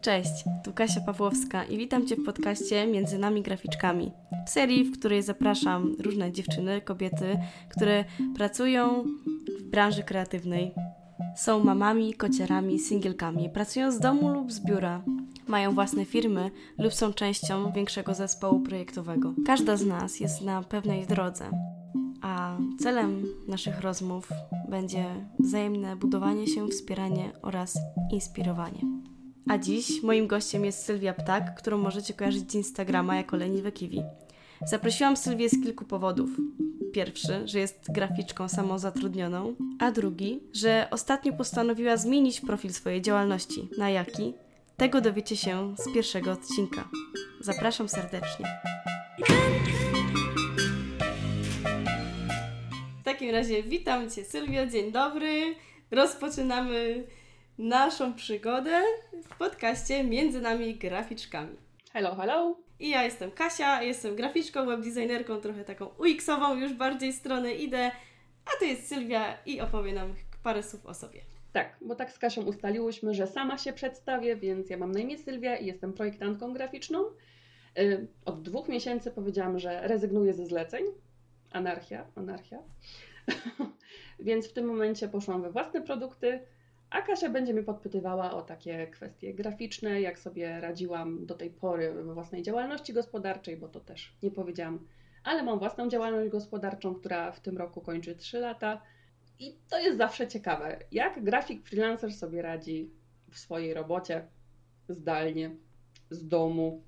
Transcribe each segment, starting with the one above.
Cześć, tu Kasia Pawłowska i witam Cię w podcaście Między nami graficzkami. W serii, w której zapraszam różne dziewczyny, kobiety, które pracują w branży kreatywnej. Są mamami, kociarami, singielkami, pracują z domu lub z biura, mają własne firmy lub są częścią większego zespołu projektowego. Każda z nas jest na pewnej drodze, a celem naszych rozmów będzie wzajemne budowanie się, wspieranie oraz inspirowanie. A dziś moim gościem jest Sylwia Ptak, którą możecie kojarzyć z Instagrama jako Leniwe Kiwi. Zaprosiłam Sylwię z kilku powodów. Pierwszy, że jest graficzką samozatrudnioną, a drugi, że ostatnio postanowiła zmienić profil swojej działalności. Na jaki? Tego dowiecie się z pierwszego odcinka. Zapraszam serdecznie. W takim razie witam Cię Sylwio, dzień dobry. Rozpoczynamy naszą przygodę w podcaście Między nami graficzkami. Hello, hello. I ja jestem Kasia, jestem graficzką, webdesignerką, trochę taką UX-ową, już bardziej stronę idę, a to jest Sylwia i opowie nam parę słów o sobie. Tak, bo tak z Kasią ustaliłyśmy, że sama się przedstawię, więc ja mam na imię Sylwia i jestem projektantką graficzną. Y, od dwóch miesięcy powiedziałam, że rezygnuję ze zleceń. Anarchia, anarchia. więc w tym momencie poszłam we własne produkty, a Kasia będzie mi podpytywała o takie kwestie graficzne, jak sobie radziłam do tej pory we własnej działalności gospodarczej, bo to też nie powiedziałam, ale mam własną działalność gospodarczą, która w tym roku kończy 3 lata. I to jest zawsze ciekawe, jak grafik freelancer sobie radzi w swojej robocie zdalnie, z domu.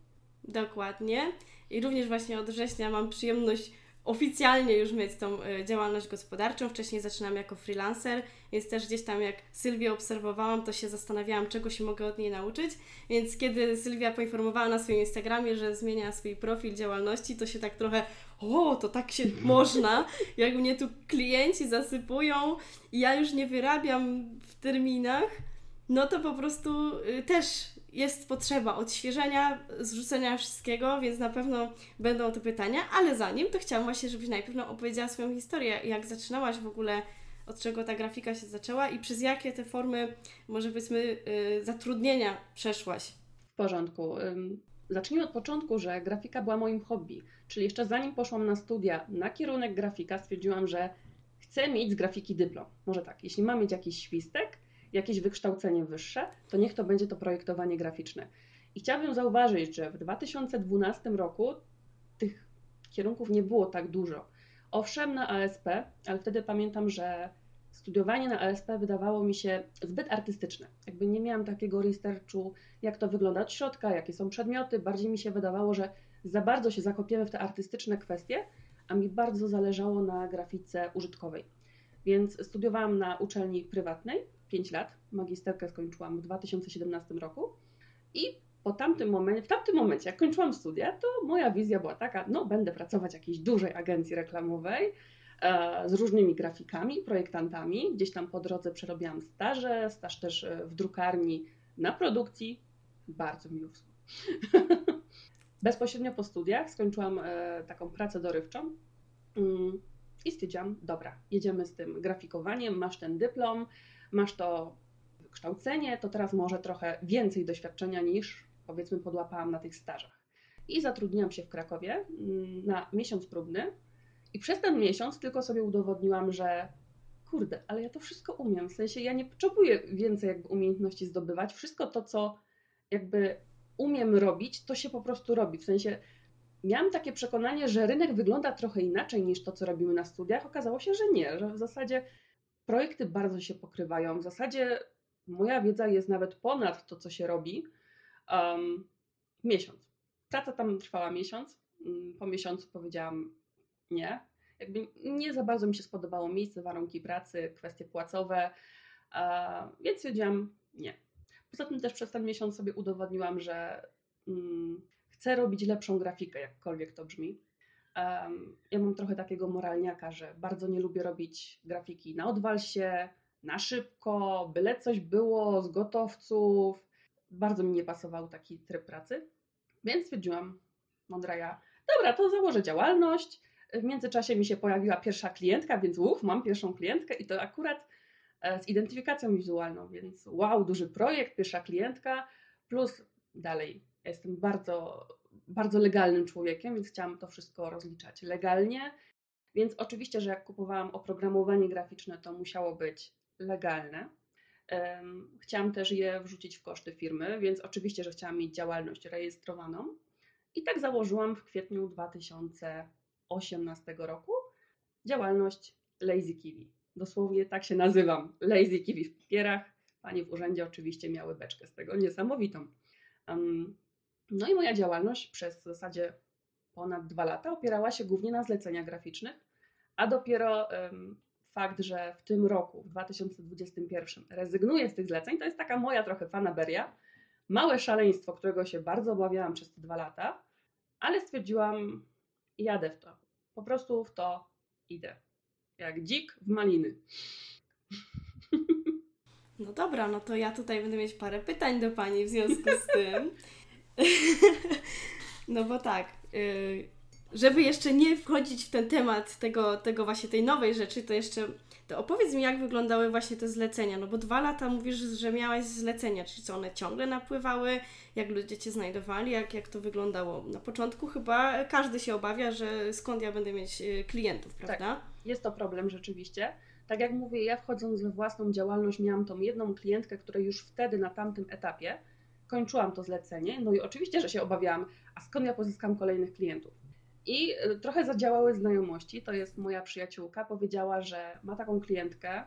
Dokładnie. I również właśnie od września mam przyjemność oficjalnie już mieć tą y, działalność gospodarczą. Wcześniej zaczynam jako freelancer, więc też gdzieś tam jak Sylwię obserwowałam, to się zastanawiałam, czego się mogę od niej nauczyć. Więc kiedy Sylwia poinformowała na swoim Instagramie, że zmienia swój profil działalności, to się tak trochę, o, to tak się można, jak mnie tu klienci zasypują i ja już nie wyrabiam w terminach, no to po prostu y, też jest potrzeba odświeżenia, zrzucenia wszystkiego, więc na pewno będą te pytania, ale zanim to chciałam właśnie, żebyś najpierw nam opowiedziała swoją historię, jak zaczynałaś w ogóle, od czego ta grafika się zaczęła i przez jakie te formy, może powiedzmy, yy, zatrudnienia przeszłaś. W porządku. Zacznijmy od początku, że grafika była moim hobby, czyli jeszcze zanim poszłam na studia na kierunek grafika, stwierdziłam, że chcę mieć z grafiki dyplom. Może tak, jeśli mam mieć jakiś świstek, jakieś wykształcenie wyższe, to niech to będzie to projektowanie graficzne. I chciałabym zauważyć, że w 2012 roku tych kierunków nie było tak dużo. Owszem, na ASP, ale wtedy pamiętam, że studiowanie na ASP wydawało mi się zbyt artystyczne. Jakby nie miałam takiego researchu, jak to wygląda od środka, jakie są przedmioty. Bardziej mi się wydawało, że za bardzo się zakopiemy w te artystyczne kwestie, a mi bardzo zależało na grafice użytkowej. Więc studiowałam na uczelni prywatnej, 5 lat. Magisterkę skończyłam w 2017 roku i po tamtym momencie, w tamtym momencie, jak kończyłam studia, to moja wizja była taka, no będę pracować w jakiejś dużej agencji reklamowej e, z różnymi grafikami, projektantami. Gdzieś tam po drodze przerobiłam staże, staż też e, w drukarni na produkcji. Bardzo mi usług. Bezpośrednio po studiach skończyłam e, taką pracę dorywczą mm, i stwierdziłam, dobra, jedziemy z tym grafikowaniem, masz ten dyplom, masz to wykształcenie, to teraz może trochę więcej doświadczenia niż powiedzmy podłapałam na tych stażach. I zatrudniłam się w Krakowie mm, na miesiąc próbny i przez ten miesiąc tylko sobie udowodniłam, że kurde, ale ja to wszystko umiem. W sensie ja nie potrzebuję więcej jakby umiejętności zdobywać. Wszystko to, co jakby umiem robić, to się po prostu robi. W sensie miałam takie przekonanie, że rynek wygląda trochę inaczej niż to, co robimy na studiach. Okazało się, że nie, że w zasadzie projekty bardzo się pokrywają. W zasadzie moja wiedza jest nawet ponad to, co się robi. Um, miesiąc. Praca tam trwała miesiąc. Mm, po miesiącu powiedziałam nie. Jakby nie za bardzo mi się spodobało miejsce, warunki pracy, kwestie płacowe, więc stwierdziłam nie. Poza tym też przez ten miesiąc sobie udowodniłam, że um, chcę robić lepszą grafikę, jakkolwiek to brzmi. Ja mam trochę takiego moralniaka, że bardzo nie lubię robić grafiki na odwalsie, na szybko, byle coś było z gotowców. Bardzo mi nie pasował taki tryb pracy, więc stwierdziłam, mądra ja, dobra, to założę działalność. W międzyczasie mi się pojawiła pierwsza klientka, więc uff, mam pierwszą klientkę i to akurat e, z identyfikacją wizualną, więc wow, duży projekt, pierwsza klientka. Plus dalej, jestem bardzo, bardzo legalnym człowiekiem, więc chciałam to wszystko rozliczać legalnie. Więc oczywiście, że jak kupowałam oprogramowanie graficzne, to musiało być legalne. Chciałam też je wrzucić w koszty firmy, więc oczywiście, że chciałam mieć działalność rejestrowaną. I tak założyłam w kwietniu 2018 roku działalność Lazy Kiwi. Dosłownie tak się nazywam. Lazy Kiwi w papierach. Panie w urzędzie oczywiście miały beczkę z tego niesamowitą. No i moja działalność przez w zasadzie ponad dwa lata opierała się głównie na zleceniach graficznych, a dopiero fakt, że w tym roku, w 2021, rezygnuję z tych zleceń, to jest taka moja trochę fanaberia. Małe szaleństwo, którego się bardzo obawiałam przez te dwa lata, ale stwierdziłam, jadę w to. Po prostu w to idę. Jak dzik w maliny. No dobra, no to ja tutaj będę mieć parę pytań do Pani w związku z tym. no bo tak, y, żeby jeszcze nie wchodzić w ten temat tego, tego właśnie tej nowej rzeczy, to jeszcze to opowiedz mi, jak wyglądały właśnie te zlecenia. No bo dwa lata mówisz, że miałaś zlecenia, czyli co one ciągle napływały, jak ludzie cię znajdowali, jak, jak to wyglądało. Na początku chyba każdy się obawia, że skąd ja będę mieć y, klientów, prawda? Tak, jest to problem rzeczywiście. Tak jak mówię, ja wchodząc we własną działalność miałam tą jedną klientkę, która już wtedy na tamtym etapie kończyłam to zlecenie. No i oczywiście, że się obawiałam, a skąd ja pozyskam kolejnych klientów. I y, trochę zadziałały znajomości. To jest moja przyjaciółka, powiedziała, że ma taką klientkę,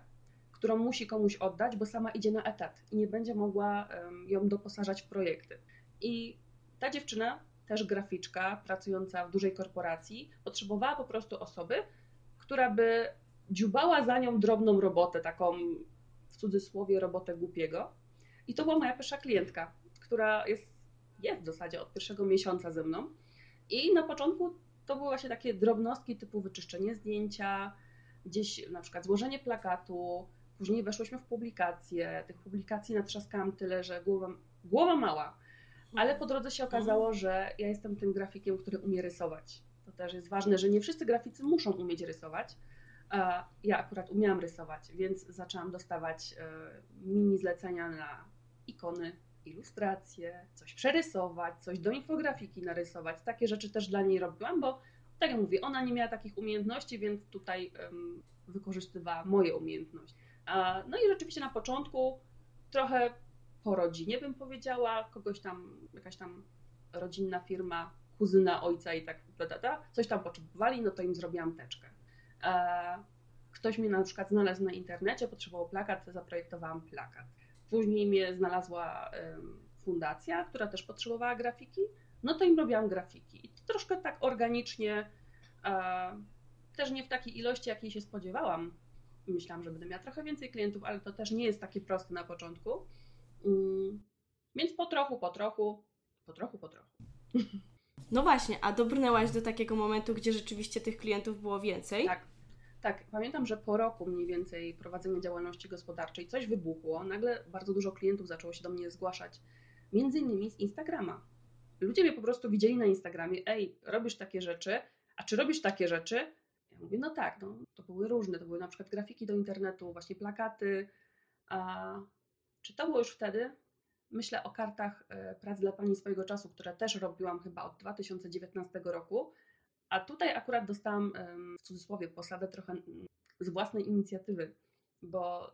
którą musi komuś oddać, bo sama idzie na etat i nie będzie mogła ją doposażać w projekty. I ta dziewczyna, też graficzka, pracująca w dużej korporacji, potrzebowała po prostu osoby, która by dziubała za nią drobną robotę, taką w cudzysłowie robotę głupiego. I to była moja pierwsza klientka, która jest, jest w zasadzie od pierwszego miesiąca ze mną. I na początku to były właśnie takie drobnostki typu wyczyszczenie zdjęcia, gdzieś na przykład złożenie plakatu, później weszłyśmy w publikacje. Tych publikacji natrzaskałam tyle, że głowa, głowa mała. Ale po drodze się okazało, że ja jestem tym grafikiem, który umie rysować. To też jest ważne, że nie wszyscy graficy muszą umieć rysować. Ja akurat umiałam rysować, więc zaczęłam dostawać e, mini zlecenia na ikony, ilustracje, coś przerysować, coś do infografiki narysować. Takie rzeczy też dla niej robiłam, bo tak jak mówię, ona nie miała takich umiejętności, więc tutaj um, wykorzystywała moje umiejętności. No i rzeczywiście na początku trochę po rodzinie bym powiedziała, kogoś tam, jakaś tam rodzinna firma, kuzyna ojca i tak, da, da, da, coś tam potrzebowali, no to im zrobiłam teczkę. Ktoś mnie na przykład znalazł na internecie, potrzebował plakat, zaprojektowałam plakat. Później mnie znalazła fundacja, która też potrzebowała grafiki, no to im robiłam grafiki. I troszkę tak organicznie, też nie w takiej ilości, jakiej się spodziewałam. Myślałam, że będę miała trochę więcej klientów, ale to też nie jest takie proste na początku. Mm, więc po trochu, po trochu, po trochu, po trochu. No właśnie, a dobrnęłaś do takiego momentu, gdzie rzeczywiście tych klientów było więcej? Tak. Tak, pamiętam, że po roku mniej więcej prowadzenia działalności gospodarczej coś wybuchło. Nagle bardzo dużo klientów zaczęło się do mnie zgłaszać, między innymi z Instagrama. Ludzie mnie po prostu widzieli na Instagramie, ej, robisz takie rzeczy, a czy robisz takie rzeczy? Ja mówię, no tak, no, to były różne, to były na przykład grafiki do internetu, właśnie plakaty. A czy to było już wtedy? Myślę o kartach e, prac dla Pani swojego czasu, które też robiłam chyba od 2019 roku, a tutaj akurat dostałam w cudzysłowie posadę trochę z własnej inicjatywy, bo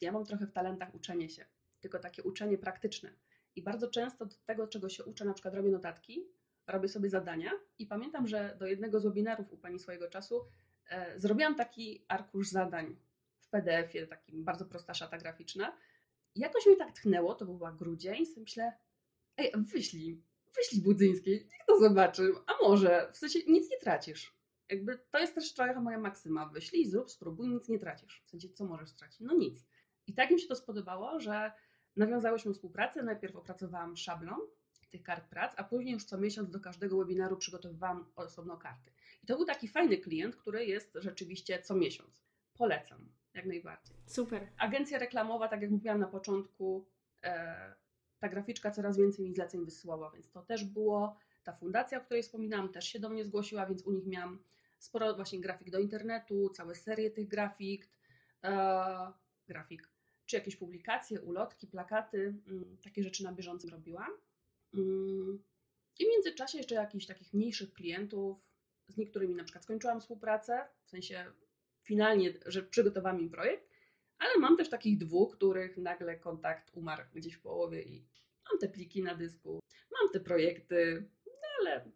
ja mam trochę w talentach uczenie się, tylko takie uczenie praktyczne. I bardzo często do tego, czego się uczę, na przykład robię notatki, robię sobie zadania i pamiętam, że do jednego z webinarów u Pani swojego czasu e, zrobiłam taki arkusz zadań w PDF-ie, takim bardzo prosta szata graficzna. I jakoś mi tak tchnęło, to była grudzień, myślę, ej, wyślij, wyślij Budzyńskiej, niech to zobaczy, a może, w sensie nic nie tracisz. Jakby to jest też trochę moja maksyma, wyślij, zrób, spróbuj, nic nie tracisz. W sensie, co możesz stracić? No nic. I tak mi się to spodobało, że nawiązałyśmy współpracę, najpierw opracowałam szablon tych kart prac, a później już co miesiąc do każdego webinaru przygotowywałam osobno karty. I to był taki fajny klient, który jest rzeczywiście co miesiąc. Polecam, jak najbardziej. Super. Agencja reklamowa, tak jak mówiłam na początku, e, ta graficzka coraz więcej mi zleceń wysyłała, więc to też było. Ta fundacja, o której wspominałam, też się do mnie zgłosiła, więc u nich miałam sporo właśnie grafik do internetu, całe serie tych grafik, e, grafik, czy jakieś publikacje, ulotki, plakaty, mm, takie rzeczy na bieżąco robiłam. Mm, I w międzyczasie jeszcze jakichś takich mniejszych klientów, z niektórymi na przykład skończyłam współpracę, w sensie finalnie, że przygotowałam im projekt, ale mam też takich dwóch, których nagle kontakt umarł gdzieś w połowie i mam te pliki na dysku, mam te projekty, no ale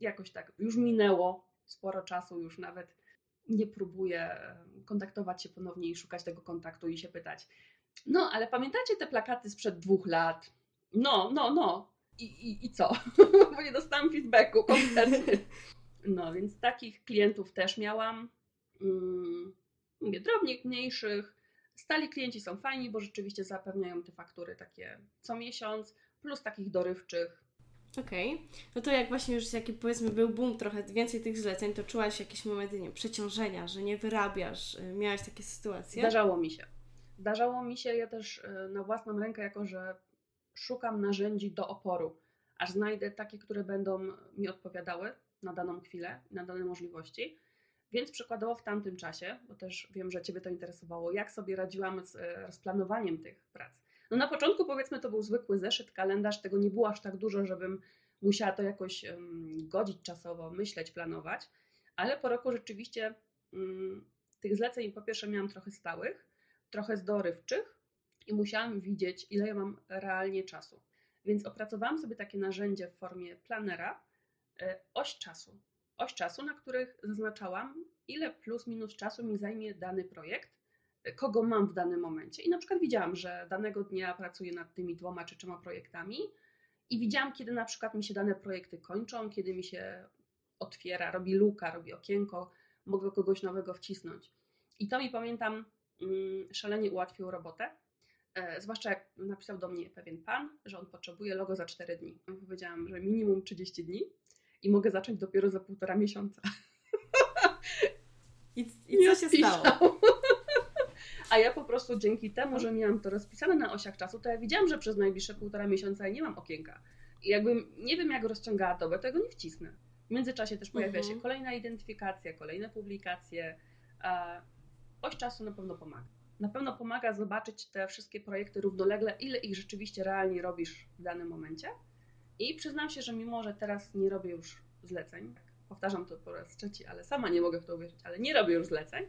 jakoś tak już minęło sporo czasu, już nawet nie próbuję kontaktować się ponownie i szukać tego kontaktu i się pytać. No, ale pamiętacie te plakaty sprzed dwóch lat? No, no, no. I, i, i co? Bo nie dostałam feedbacku kompletnie. No, więc takich klientów też miałam. Mm, mówię, drobnych, mniejszych. Stali klienci są fajni, bo rzeczywiście zapewniają te faktury takie co miesiąc, plus takich dorywczych. Okej, okay. no to jak właśnie już jaki powiedzmy był boom, trochę więcej tych zleceń, to czułaś jakieś momenty nie, przeciążenia, że nie wyrabiasz, y, miałaś takie sytuacje? Zdarzało mi się. Zdarzało mi się, ja też y, na własną rękę, jako że szukam narzędzi do oporu, aż znajdę takie, które będą mi odpowiadały na daną chwilę, na dane możliwości. Więc przykładowo w tamtym czasie, bo też wiem, że Ciebie to interesowało, jak sobie radziłam z e, rozplanowaniem tych prac. No na początku powiedzmy to był zwykły zeszyt, kalendarz, tego nie było aż tak dużo, żebym musiała to jakoś godzić czasowo, myśleć, planować, ale po roku rzeczywiście um, tych zleceń po pierwsze miałam trochę stałych, trochę z dorywczych i musiałam widzieć, ile ja mam realnie czasu. Więc opracowałam sobie takie narzędzie w formie planera, e, oś czasu oś czasu, na których zaznaczałam, ile plus minus czasu mi zajmie dany projekt, kogo mam w danym momencie. I na przykład widziałam, że danego dnia pracuję nad tymi dwoma czy trzema projektami i widziałam, kiedy na przykład mi się dane projekty kończą, kiedy mi się otwiera, robi luka, robi okienko, mogę kogoś nowego wcisnąć. I to mi pamiętam, mm, szalenie ułatwiło robotę. E, zwłaszcza jak napisał do mnie pewien pan, że on potrzebuje logo za 4 dni. Powiedziałam, że minimum 30 dni i mogę zacząć dopiero za półtora miesiąca. I, i co się stało? A ja po prostu dzięki temu, że miałam to rozpisane na osiach czasu, to ja widziałam, że przez najbliższe półtora miesiąca ja nie mam okienka. I jakbym nie wiem, jak rozciągała dobę, tego nie wcisnę. W międzyczasie też pojawia mhm. się kolejna identyfikacja, kolejne publikacje. Oś czasu na pewno pomaga. Na pewno pomaga zobaczyć te wszystkie projekty równolegle, ile ich rzeczywiście realnie robisz w danym momencie i przyznam się, że mimo, że teraz nie robię już zleceń, powtarzam to po raz trzeci, ale sama nie mogę w to uwierzyć, ale nie robię już zleceń,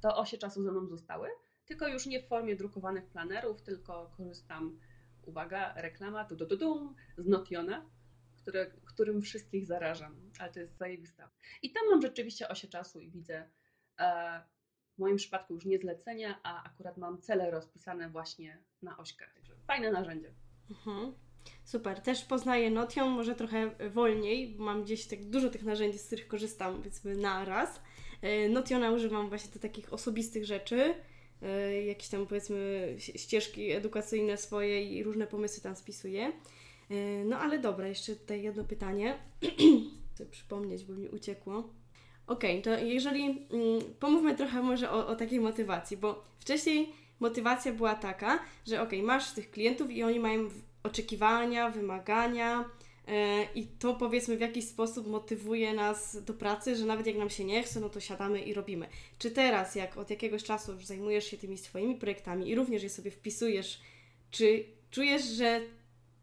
to osie czasu ze mną zostały, tylko już nie w formie drukowanych planerów, tylko korzystam, uwaga, reklama, tu, tu, tu, tu z Notiona, które, którym wszystkich zarażam, ale to jest zajebista. I tam mam rzeczywiście osie czasu i widzę e, w moim przypadku już nie zlecenia, a akurat mam cele rozpisane właśnie na ośkę. Fajne narzędzie. Mhm. Super, też poznaję Notion, może trochę wolniej, bo mam gdzieś tak dużo tych narzędzi, z których korzystam powiedzmy na raz. E, Notiona używam właśnie do takich osobistych rzeczy, e, jakieś tam powiedzmy ścieżki edukacyjne swoje i różne pomysły tam spisuję. E, no ale dobra, jeszcze tutaj jedno pytanie. Chcę przypomnieć, bo mi uciekło. Okej, okay, to jeżeli mm, pomówmy trochę może o, o takiej motywacji, bo wcześniej motywacja była taka, że ok, masz tych klientów i oni mają oczekiwania, wymagania. E, I to powiedzmy w jakiś sposób motywuje nas do pracy, że nawet jak nam się nie chce, no to siadamy i robimy. Czy teraz, jak od jakiegoś czasu już zajmujesz się tymi swoimi projektami i również je sobie wpisujesz, czy czujesz, że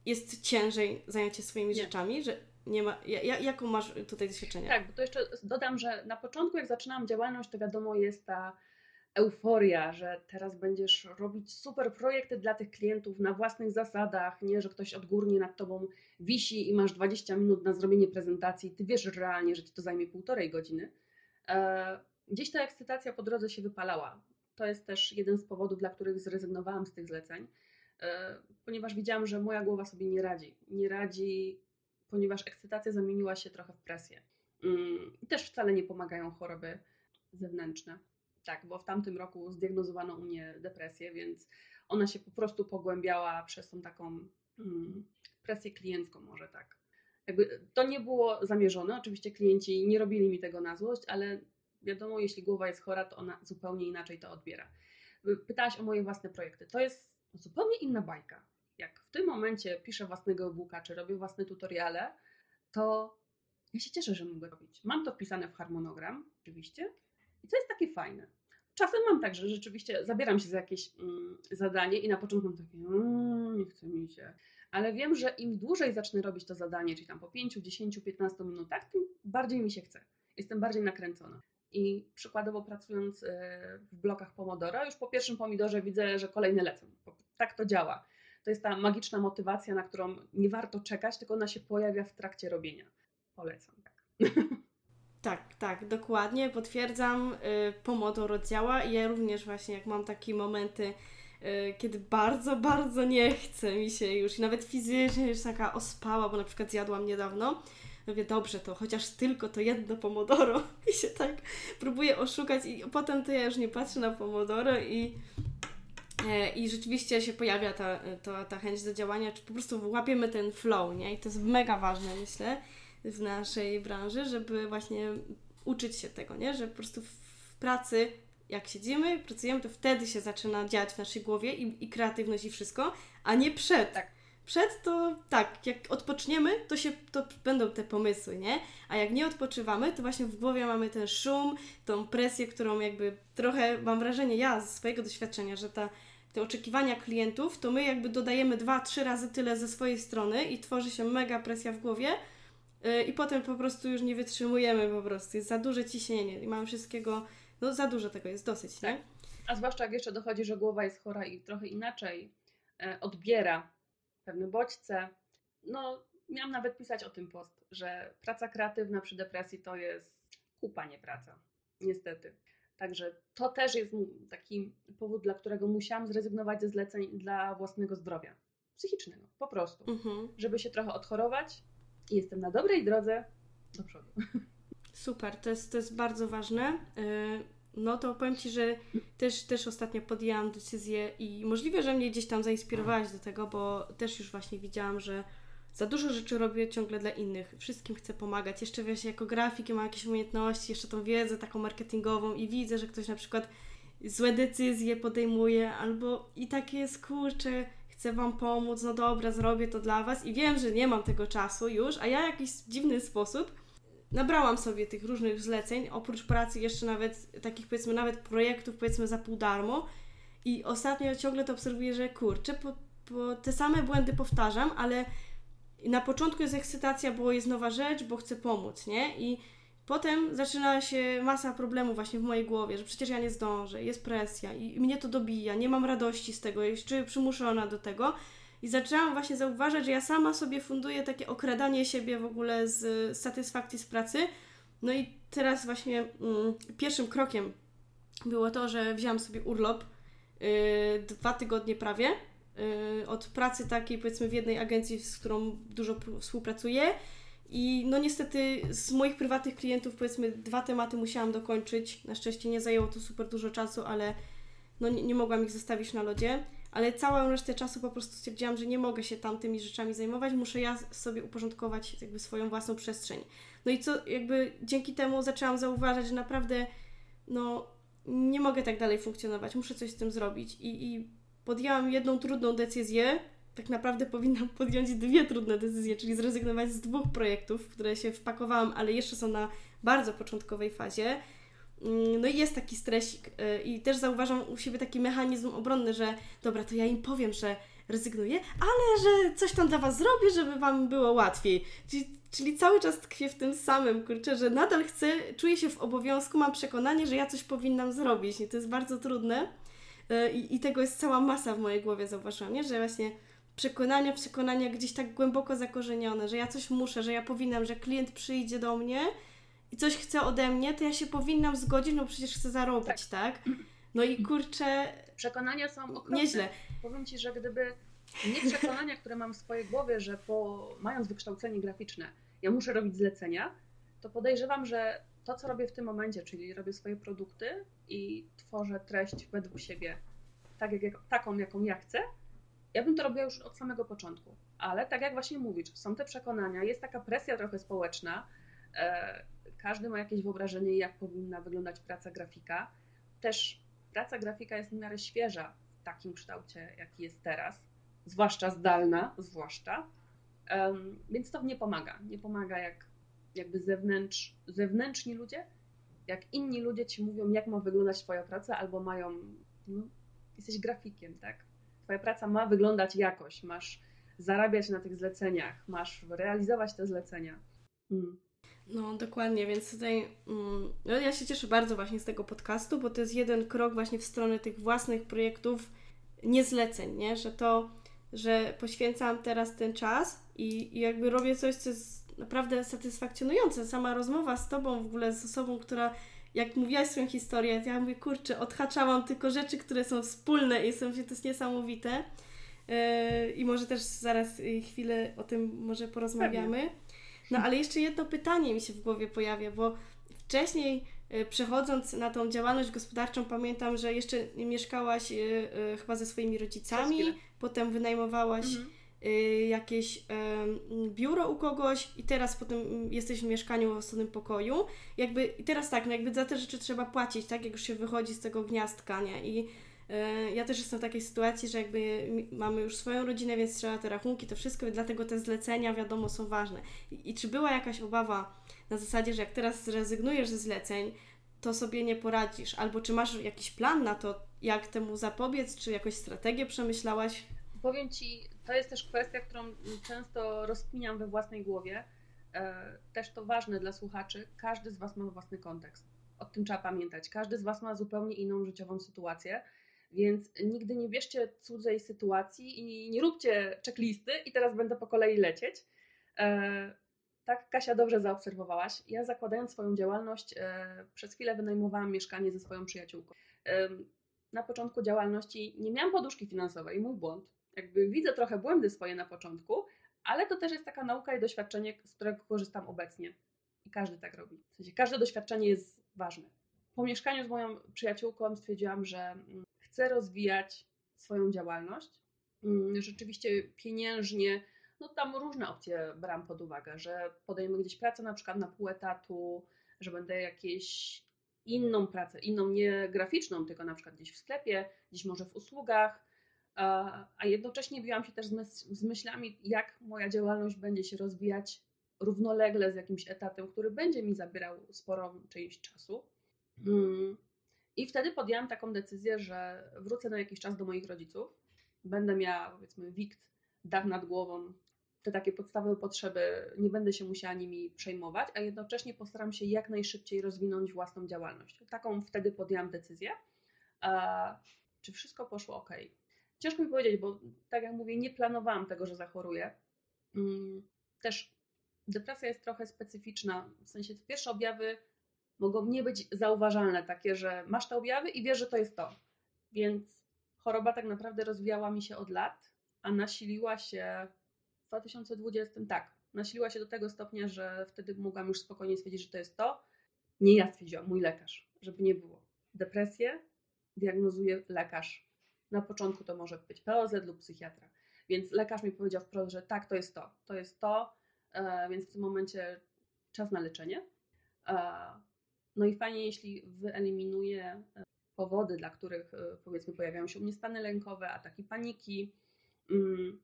jest ciężej zająć się swoimi nie. rzeczami, że nie ma, ja, jaką masz tutaj doświadczenie? Tak, bo to jeszcze dodam, że na początku jak zaczynałam działalność, to wiadomo jest ta euforia, że teraz będziesz robić super projekty dla tych klientów na własnych zasadach, nie, że ktoś odgórnie nad tobą wisi i masz 20 minut na zrobienie prezentacji, ty wiesz realnie, że ci to zajmie półtorej godziny. E, gdzieś ta ekscytacja po drodze się wypalała. To jest też jeden z powodów, dla których zrezygnowałam z tych zleceń, e, ponieważ widziałam, że moja głowa sobie nie radzi. Nie radzi, ponieważ ekscytacja zamieniła się trochę w presję. Mm, I też wcale nie pomagają choroby zewnętrzne. Tak, bo w tamtym roku zdiagnozowano u mnie depresję, więc ona się po prostu pogłębiała przez tą taką mm, presję kliencką, może tak. Jakby to nie było zamierzone. Oczywiście klienci nie robili mi tego na złość, ale wiadomo, jeśli głowa jest chora, to ona zupełnie inaczej to odbiera. Pytałaś o moje własne projekty. To jest zupełnie inna bajka. Jak w tym momencie piszę własnego e-booka, czy robię własne tutoriale, to ja się cieszę, że mogę robić. Mam to wpisane w harmonogram, oczywiście, i co jest takie fajne? Czasem mam tak, że rzeczywiście zabieram się za jakieś mm, zadanie i na początku mam takie, mmm, nie chce mi się. Ale wiem, że im dłużej zacznę robić to zadanie, czyli tam po 5, 10, 15 minutach, tym bardziej mi się chce. Jestem bardziej nakręcona. I przykładowo pracując e, w blokach Pomodoro, już po pierwszym pomidorze widzę, że kolejne lecą. Tak to działa. To jest ta magiczna motywacja, na którą nie warto czekać, tylko ona się pojawia w trakcie robienia. Polecam, tak. Tak, tak, dokładnie, potwierdzam. Y, Pomodoro działa i ja również właśnie jak mam takie momenty, y, kiedy bardzo, bardzo nie chce mi się już i nawet fizycznie już taka ospała, bo na przykład zjadłam niedawno, mówię, dobrze, to chociaż tylko to jedno pomodoro i się tak próbuję oszukać i potem to ja już nie patrzę na pomodoro i e, i rzeczywiście się pojawia ta, ta, ta chęć do działania, czy po prostu łapiemy ten flow, nie? I to jest mega ważne, myślę w naszej branży, żeby właśnie uczyć się tego, nie? Że po prostu w pracy, jak siedzimy, pracujemy, to wtedy się zaczyna dziać w naszej głowie i, i kreatywność i wszystko, a nie przed. Tak. Przed to tak, jak odpoczniemy, to się to będą te pomysły, nie? A jak nie odpoczywamy, to właśnie w głowie mamy ten szum, tą presję, którą jakby trochę mam wrażenie ja ze swojego doświadczenia, że ta te oczekiwania klientów, to my jakby dodajemy dwa, trzy razy tyle ze swojej strony i tworzy się mega presja w głowie, i potem po prostu już nie wytrzymujemy po prostu. Jest za duże ciśnienie i mamy wszystkiego, no za dużo tego jest dosyć, tak? nie? A zwłaszcza jak jeszcze dochodzi, że głowa jest chora i trochę inaczej e, odbiera pewne bodźce. No, miałam nawet pisać o tym post, że praca kreatywna przy depresji to jest kupa, nie praca. Niestety. Także to też jest taki powód, dla którego musiałam zrezygnować ze zleceń dla własnego zdrowia psychicznego, po prostu. Mhm. Żeby się trochę odchorować, i jestem na dobrej drodze do przodu. Super, to jest, to jest bardzo ważne. Y, no to powiem Ci, że też, też ostatnio podjęłam decyzję i możliwe, że mnie gdzieś tam zainspirowałaś do tego, bo też już właśnie widziałam, że za dużo rzeczy robię ciągle dla innych. Wszystkim chcę pomagać. Jeszcze wiesz, jako grafik mam jakieś umiejętności, jeszcze tą wiedzę taką marketingową i widzę, że ktoś na przykład złe decyzje podejmuje albo i takie jest, kurczę, chcę Wam pomóc, no dobra, zrobię to dla Was i wiem, że nie mam tego czasu już, a ja w jakiś dziwny sposób nabrałam sobie tych różnych zleceń, oprócz pracy jeszcze nawet takich powiedzmy nawet projektów powiedzmy za pół darmo i ostatnio ciągle to obserwuję, że kurczę, po, po te same błędy powtarzam, ale na początku jest ekscytacja, bo jest nowa rzecz, bo chcę pomóc, nie? I Potem zaczyna się masa problemów właśnie w mojej głowie, że przecież ja nie zdążę, jest presja i mnie to dobija, nie mam radości z tego, jeszcze przymuszona do tego. I zaczęłam właśnie zauważać, że ja sama sobie funduję takie okradanie siebie w ogóle z satysfakcji z pracy. No i teraz właśnie mm, pierwszym krokiem było to, że wzięłam sobie urlop yy, dwa tygodnie prawie yy, od pracy takiej powiedzmy w jednej agencji, z którą dużo współpracuję i no niestety z moich prywatnych klientów powiedzmy dwa tematy musiałam dokończyć. Na szczęście nie zajęło to super dużo czasu, ale no nie, nie mogłam ich zostawić na lodzie. Ale całą resztę czasu po prostu stwierdziłam, że nie mogę się tamtymi rzeczami zajmować, muszę ja sobie uporządkować jakby swoją własną przestrzeń. No i co jakby dzięki temu zaczęłam zauważać, że naprawdę no nie mogę tak dalej funkcjonować, muszę coś z tym zrobić. I, i podjęłam jedną trudną decyzję, tak naprawdę powinnam podjąć dwie trudne decyzje, czyli zrezygnować z dwóch projektów, w które się wpakowałam, ale jeszcze są na bardzo początkowej fazie. Mm, no i jest taki stresik y, i też zauważam u siebie taki mechanizm obronny, że dobra, to ja im powiem, że rezygnuję, ale że coś tam dla Was zrobię, żeby Wam było łatwiej. Czyli, czyli cały czas tkwię w tym samym, kurczę, że nadal chcę, czuję się w obowiązku, mam przekonanie, że ja coś powinnam zrobić i to jest bardzo trudne. Y, I, i tego jest cała masa w mojej głowie, zauważyłam, nie? że właśnie przekonania, przekonania gdzieś tak głęboko zakorzenione, że ja coś muszę, że ja powinnam, że klient przyjdzie do mnie i coś chce ode mnie, to ja się powinnam zgodzić, no przecież chcę zarobić, tak? tak? No i kurczę... Przekonania są okropne. Nieźle. Powiem Ci, że gdyby nie przekonania, które mam w swojej głowie, że po, mając wykształcenie graficzne, ja muszę robić zlecenia, to podejrzewam, że to, co robię w tym momencie, czyli robię swoje produkty i tworzę treść według siebie, tak jak, taką, jaką ja chcę, ja bym to robiła już od samego początku, ale tak jak właśnie mówisz, są te przekonania, jest taka presja trochę społeczna, e, każdy ma jakieś wyobrażenie, jak powinna wyglądać praca grafika. Też praca grafika jest w miarę świeża w takim kształcie, jaki jest teraz, zwłaszcza zdalna, zwłaszcza. Więc to nie pomaga. Nie pomaga jak jakby zewnętrz, zewnętrzni ludzie Jak inni ludzie ci mówią, jak ma wyglądać Twoja praca, albo mają, no, jesteś grafikiem, tak? Twoja praca ma wyglądać jakoś, masz zarabiać na tych zleceniach, masz realizować te zlecenia. Mm. No, dokładnie, więc tutaj mm, no ja się cieszę bardzo właśnie z tego podcastu, bo to jest jeden krok właśnie w stronę tych własnych projektów, nie zleceń, nie? Że to, że poświęcam teraz ten czas i, i jakby robię coś, co jest naprawdę satysfakcjonujące. Sama rozmowa z Tobą w ogóle, z osobą, która jak mówiłaś swoją historię, ja mówię, kurczę, odhaczałam tylko rzeczy, które są wspólne i są, to jest niesamowite. Yy, I może też zaraz chwilę o tym może porozmawiamy. No ale jeszcze jedno pytanie mi się w głowie pojawia, bo wcześniej e, przechodząc na tą działalność gospodarczą, pamiętam, że jeszcze mieszkałaś e, chyba ze swoimi rodzicami, potem wynajmowałaś mhm. Jakieś biuro u kogoś i teraz potem jesteś w mieszkaniu w osobnym pokoju. Jakby, I teraz tak, no jakby za te rzeczy trzeba płacić, tak, jak już się wychodzi z tego gniazdka, nie? I E, ja też jestem w takiej sytuacji, że jakby mamy już swoją rodzinę, więc trzeba te rachunki, to wszystko, dlatego te zlecenia, wiadomo, są ważne. I, I, czy była jakaś obawa na zasadzie, że jak teraz zrezygnujesz ze zleceń, to sobie nie poradzisz? Albo czy masz jakiś plan na to, jak temu zapobiec, czy jakąś strategię przemyślałaś? Powiem Ci, to jest też kwestia, którą często rozkminiam we własnej głowie. E, też to ważne dla słuchaczy. Każdy z Was ma własny kontekst. O tym trzeba pamiętać. Każdy z Was ma zupełnie inną życiową sytuację więc nigdy nie bierzcie cudzej sytuacji i nie róbcie checklisty i teraz będę po kolei lecieć. E, tak, Kasia, dobrze zaobserwowałaś. Ja zakładając swoją działalność, e, przez chwilę wynajmowałam mieszkanie ze swoją przyjaciółką. Na początku działalności nie miałam poduszki finansowej, mój błąd. Jakby widzę trochę błędy swoje na początku, ale to też jest taka nauka i doświadczenie, z którego korzystam obecnie. I każdy tak robi. W sensie każde doświadczenie jest ważne. Po mieszkaniu z moją przyjaciółką stwierdziłam, że mm, chce rozwijać swoją działalność. Mm, rzeczywiście pieniężnie, no tam różne opcje brałam pod uwagę, że podejmę gdzieś pracę na przykład na pół etatu, że będę jakieś inną pracę, inną nie graficzną, tylko na przykład gdzieś w sklepie, gdzieś może w usługach, a jednocześnie biłam się też z myślami, jak moja działalność będzie się rozwijać równolegle z jakimś etatem, który będzie mi zabierał sporą część czasu. Mm. I wtedy podjęłam taką decyzję, że wrócę na jakiś czas do moich rodziców. Będę miała, powiedzmy, wikt, dach nad głową, te takie podstawowe potrzeby, nie będę się musiała nimi przejmować, a jednocześnie postaram się jak najszybciej rozwinąć własną działalność. Taką wtedy podjęłam decyzję. Czy wszystko poszło ok? Ciężko mi powiedzieć, bo tak jak mówię, nie planowałam tego, że zachoruję. Mm, też depresja jest trochę specyficzna, w sensie te pierwsze objawy mogą nie być zauważalne, takie, że masz te objawy i wiesz, że to jest to. Więc choroba tak naprawdę rozwijała mi się od lat, a nasiliła się w 2020, tak, nasiliła się do tego stopnia, że wtedy mogłam już spokojnie stwierdzić, że to jest to. Nie ja stwierdziłam, mój lekarz, żeby nie było. Depresję diagnozuje lekarz. Na początku to może być POZ lub psychiatra. Więc lekarz mi powiedział wprost, że tak, to jest to, to jest to, e, więc w tym momencie czas na leczenie. E, no i fajnie, jeśli wyeliminuje e, powody, dla których powiedzmy pojawiają się u mnie stany lękowe, ataki paniki. Mm,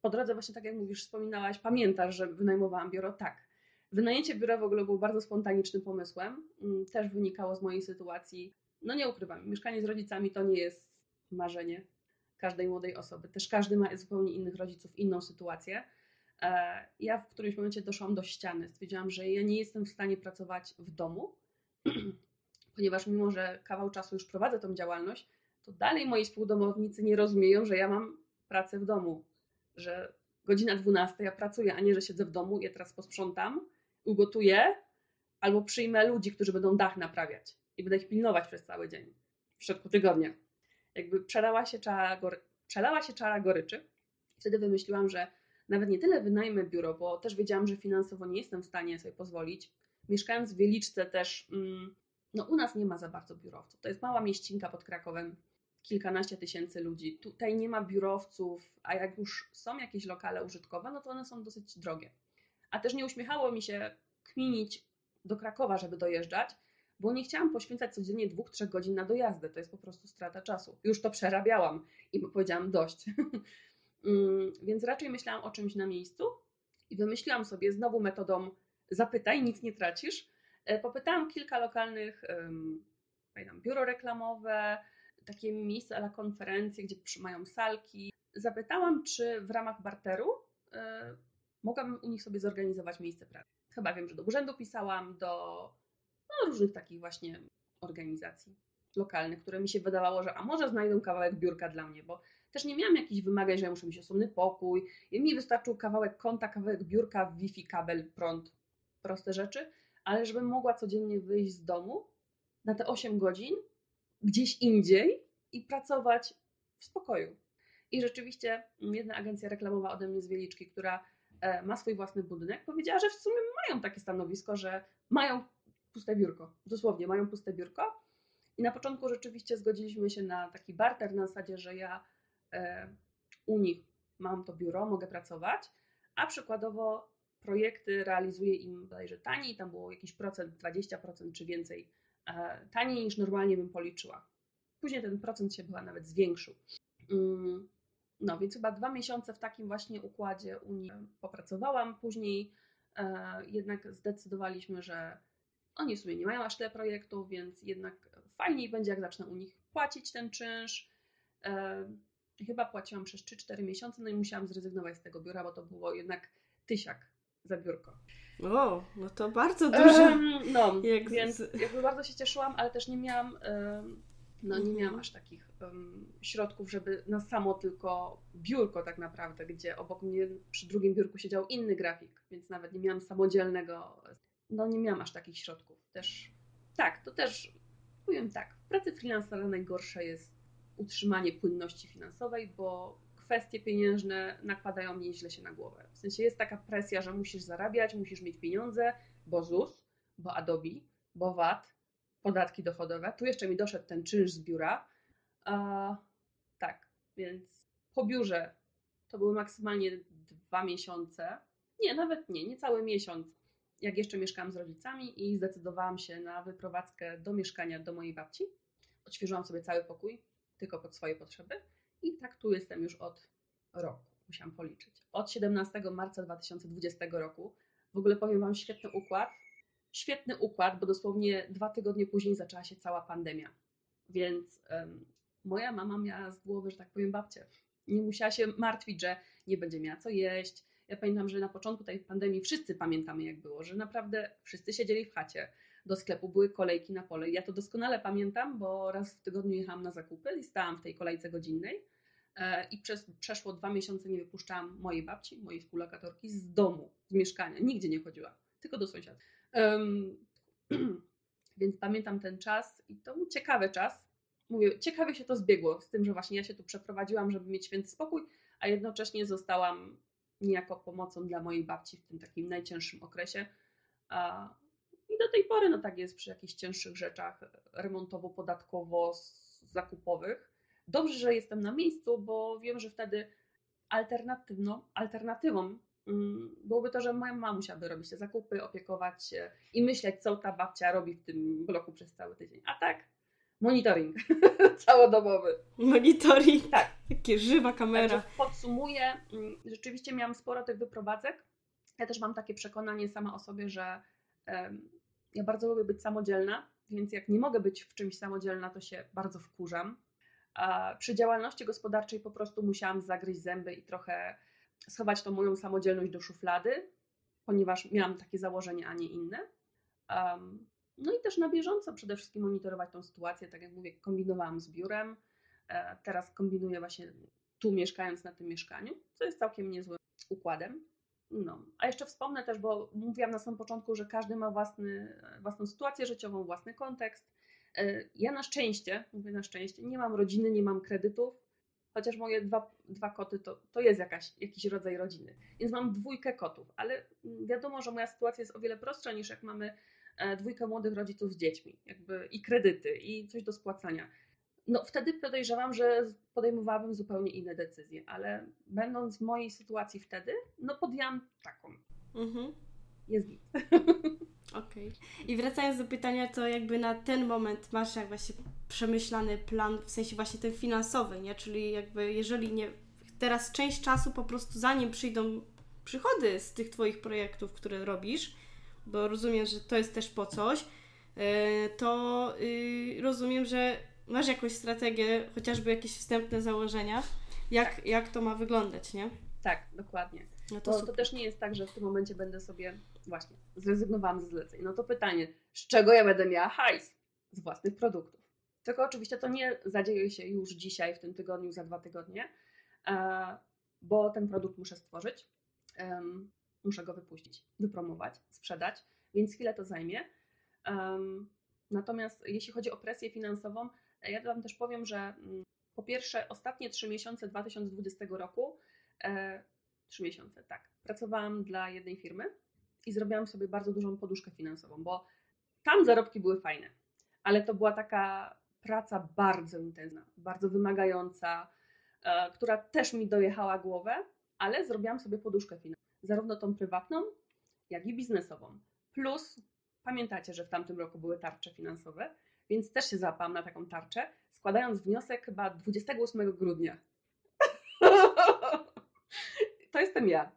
po drodze właśnie tak jak mówisz, wspominałaś, pamiętasz, że wynajmowałam biuro? Tak. Wynajęcie biura w ogóle było bardzo spontanicznym pomysłem. Mm, też wynikało z mojej sytuacji. No nie ukrywam, mieszkanie z rodzicami to nie jest marzenie każdej młodej osoby. Też każdy ma zupełnie innych rodziców, inną sytuację. E, ja w którymś momencie doszłam do ściany. Stwierdziłam, że ja nie jestem w stanie pracować w domu, ponieważ mimo, że kawał czasu już prowadzę tą działalność, to dalej moi współdomownicy nie rozumieją, że ja mam pracę w domu, że godzina 12 ja pracuję, a nie, że siedzę w domu, ja teraz posprzątam, ugotuję albo przyjmę ludzi, którzy będą dach naprawiać i będę ich pilnować przez cały dzień w środku tygodnia. Jakby przelała się czara, przelała się czara goryczy. Wtedy wymyśliłam, że nawet nie tyle wynajmę biuro, bo też wiedziałam, że finansowo nie jestem w stanie sobie pozwolić, Mieszkając w Wieliczce też, mm, no u nas nie ma za bardzo biurowców. To jest mała mieścinka pod Krakowem, kilkanaście tysięcy ludzi. Tutaj nie ma biurowców, a jak już są jakieś lokale użytkowe, no to one są dosyć drogie. A też nie uśmiechało mi się kminić do Krakowa, żeby dojeżdżać, bo nie chciałam poświęcać codziennie dwóch, trzech godzin na dojazdę. To jest po prostu strata czasu. Już to przerabiałam i powiedziałam dość. Mm, więc raczej myślałam o czymś na miejscu i wymyśliłam sobie znowu metodą zapytaj, nic nie tracisz. popytałam kilka lokalnych, pamiętam, biuro reklamowe, takie miejsca ala konferencje, gdzie mają salki. Zapytałam, czy w ramach barteru y, mogłabym u nich sobie zorganizować miejsce pracy. Chyba wiem, że do urzędu pisałam, do no, różnych takich właśnie organizacji lokalnych, które mi się wydawało, że a może znajdą kawałek biurka dla mnie, bo też nie miałam jakichś wymagań, że ja muszę mieć osobny pokój. I mi wystarczył kawałek konta, kawałek biurka, Wi-Fi, kabel, prąd, proste rzeczy, ale żebym mogła codziennie wyjść z domu na te 8 godzin gdzieś indziej i pracować w spokoju. I rzeczywiście jedna agencja reklamowa ode mnie z Wieliczki, która e, ma swój własny budynek, powiedziała, że w sumie mają takie stanowisko, że mają puste biurko. Dosłownie mają puste biurko. I na początku rzeczywiście zgodziliśmy się na taki barter na zasadzie, że ja e, u nich mam to biuro, mogę pracować, a przykładowo projekty realizuję im bodajże taniej, tam było jakiś procent, 20% czy więcej e, taniej niż normalnie bym policzyła. Później ten procent się chyba nawet zwiększył. Mm, no więc chyba dwa miesiące w takim właśnie układzie Unii popracowałam. Później e, jednak zdecydowaliśmy, że oni w sumie nie mają aż tyle projektów, więc jednak fajniej będzie, jak zacznę u nich płacić ten czynsz. Chyba płaciłam przez 3-4 miesiące, no i musiałam zrezygnować z tego biura, bo to było jednak tysiak za biurko. O, no to bardzo dużo. Um, no, jak więc jakby bardzo się cieszyłam, ale też nie miałam, no nie mhm. miałam aż takich um, środków, żeby na samo tylko biurko tak naprawdę, gdzie obok mnie przy drugim biurku siedział inny grafik, więc nawet nie miałam samodzielnego, no nie miałam aż takich środków. Też, tak, to też, powiem tak, w pracy freelancera najgorsze jest utrzymanie płynności finansowej, bo kwestie pieniężne nakładają nieźle się na głowę. W sensie jest taka presja, że musisz zarabiać, musisz mieć pieniądze, bo ZUS, bo Adobe, bo VAT, podatki dochodowe. Tu jeszcze mi doszedł ten czynsz z biura. A, tak, więc po biurze to były maksymalnie dwa miesiące. Nie, nawet nie, niecały miesiąc, jak jeszcze mieszkałam z rodzicami i zdecydowałam się na wyprowadzkę do mieszkania do mojej babci. Odświeżyłam sobie cały pokój, tylko pod swoje potrzeby. I tak tu jestem już od roku, musiałam policzyć. Od 17 marca 2020 roku. W ogóle powiem Wam świetny układ. Świetny układ, bo dosłownie dwa tygodnie później zaczęła się cała pandemia. Więc um, moja mama miała z głowy, że tak powiem, babcię. Nie musiała się martwić, że nie będzie miała co jeść. Ja pamiętam, że na początku tej pandemii wszyscy pamiętamy, jak było, że naprawdę wszyscy siedzieli w chacie. Do sklepu były kolejki na pole. Ja to doskonale pamiętam, bo raz w tygodniu jechałam na zakupy i stałam w tej kolejce godzinnej E, i przez przeszło dwa miesiące nie wypuszczałam mojej babci, mojej współlokatorki z domu, z mieszkania. Nigdzie nie chodziła, tylko do sąsiada. Um, więc pamiętam ten czas i to był ciekawy czas. Mówię, ciekawie się to zbiegło z tym, że właśnie ja się tu przeprowadziłam, żeby mieć święty spokój, a jednocześnie zostałam niejako pomocą dla mojej babci w tym takim najcięższym okresie. I do tej pory no tak jest przy jakichś cięższych rzeczach remontowo-podatkowo-zakupowych Dobrze, że jestem na miejscu, bo wiem, że wtedy alternatywną, alternatywą mm, byłoby to, że moja mama musiałaby robić te zakupy, opiekować się i myśleć, co ta babcia robi w tym bloku przez cały tydzień. A tak, monitoring całodobowy. Monitoring? Tak. Takie żywa kamera. Także podsumuję, mm, rzeczywiście miałam sporo tych wyprowadzek. Ja też mam takie przekonanie sama o sobie, że ja bardzo lubię być samodzielna, więc jak nie mogę być w czymś samodzielna, to się bardzo wkurzam przy działalności gospodarczej po prostu musiałam zagryźć zęby i trochę schować tą moją samodzielność do szuflady, ponieważ miałam takie założenie, a nie inne. No i też na bieżąco przede wszystkim monitorować tą sytuację. Tak jak mówię, kombinowałam z biurem. E, teraz kombinuję właśnie tu mieszkając na tym mieszkaniu, co jest całkiem niezłym układem. No, a jeszcze wspomnę też, bo mówiłam na samym początku, że każdy ma własny, własną sytuację życiową, własny kontekst. E, ja na szczęście, mówię na szczęście, nie mam rodziny, nie mam kredytów, chociaż moje dwa, dwa koty to, to jest jakaś, jakiś rodzaj rodziny. Więc mam dwójkę kotów, ale wiadomo, że moja sytuacja jest o wiele prostsza niż jak mamy e, dwójkę młodych rodziców z dziećmi, jakby i kredyty, i coś do spłacania. No wtedy podejrzewam, że podejmowałabym zupełnie inne decyzje, ale będąc w mojej sytuacji wtedy, no podjęłam taką. Mhm. Jest git. Okej. Okay. I wracając do pytania, to jakby na ten moment masz jak właśnie przemyślany plan, w sensie właśnie ten finansowy, nie? Czyli jakby jeżeli nie, teraz część czasu po prostu zanim przyjdą przychody z tych Twoich projektów, które robisz, bo rozumiem, że to jest też po coś, e, to y, rozumiem, że masz jakąś strategię, chociażby jakieś wstępne założenia, jak, tak. jak to ma wyglądać, nie? Tak, dokładnie. No to, Bo to też nie jest tak, że w tym momencie będę sobie właśnie zrezygnowałam ze zleceń. No to pytanie, z czego ja będę miała hajs? Z własnych produktów. Tylko oczywiście to nie zadzieje się już dzisiaj, w tym tygodniu, za dwa tygodnie, e, bo ten produkt muszę stworzyć, muszę go wypuścić, wypromować, sprzedać, więc chwilę to zajmie. Natomiast jeśli chodzi o presję finansową, ja Wam też powiem, że mm, po pierwsze, ostatnie trzy miesiące 2020 roku, e, trzy miesiące, tak, pracowałam dla jednej firmy i zrobiłam sobie bardzo dużą poduszkę finansową, bo tam zarobki były fajne, ale to była taka praca bardzo intensywna, bardzo wymagająca, e, która też mi dojechała głowę, ale zrobiłam sobie poduszkę finansową, zarówno tą prywatną, jak i biznesową. Plus, pamiętacie, że w tamtym roku były tarcze finansowe, więc też się załapałam na taką tarczę, składając wniosek chyba 28 grudnia. to jestem ja.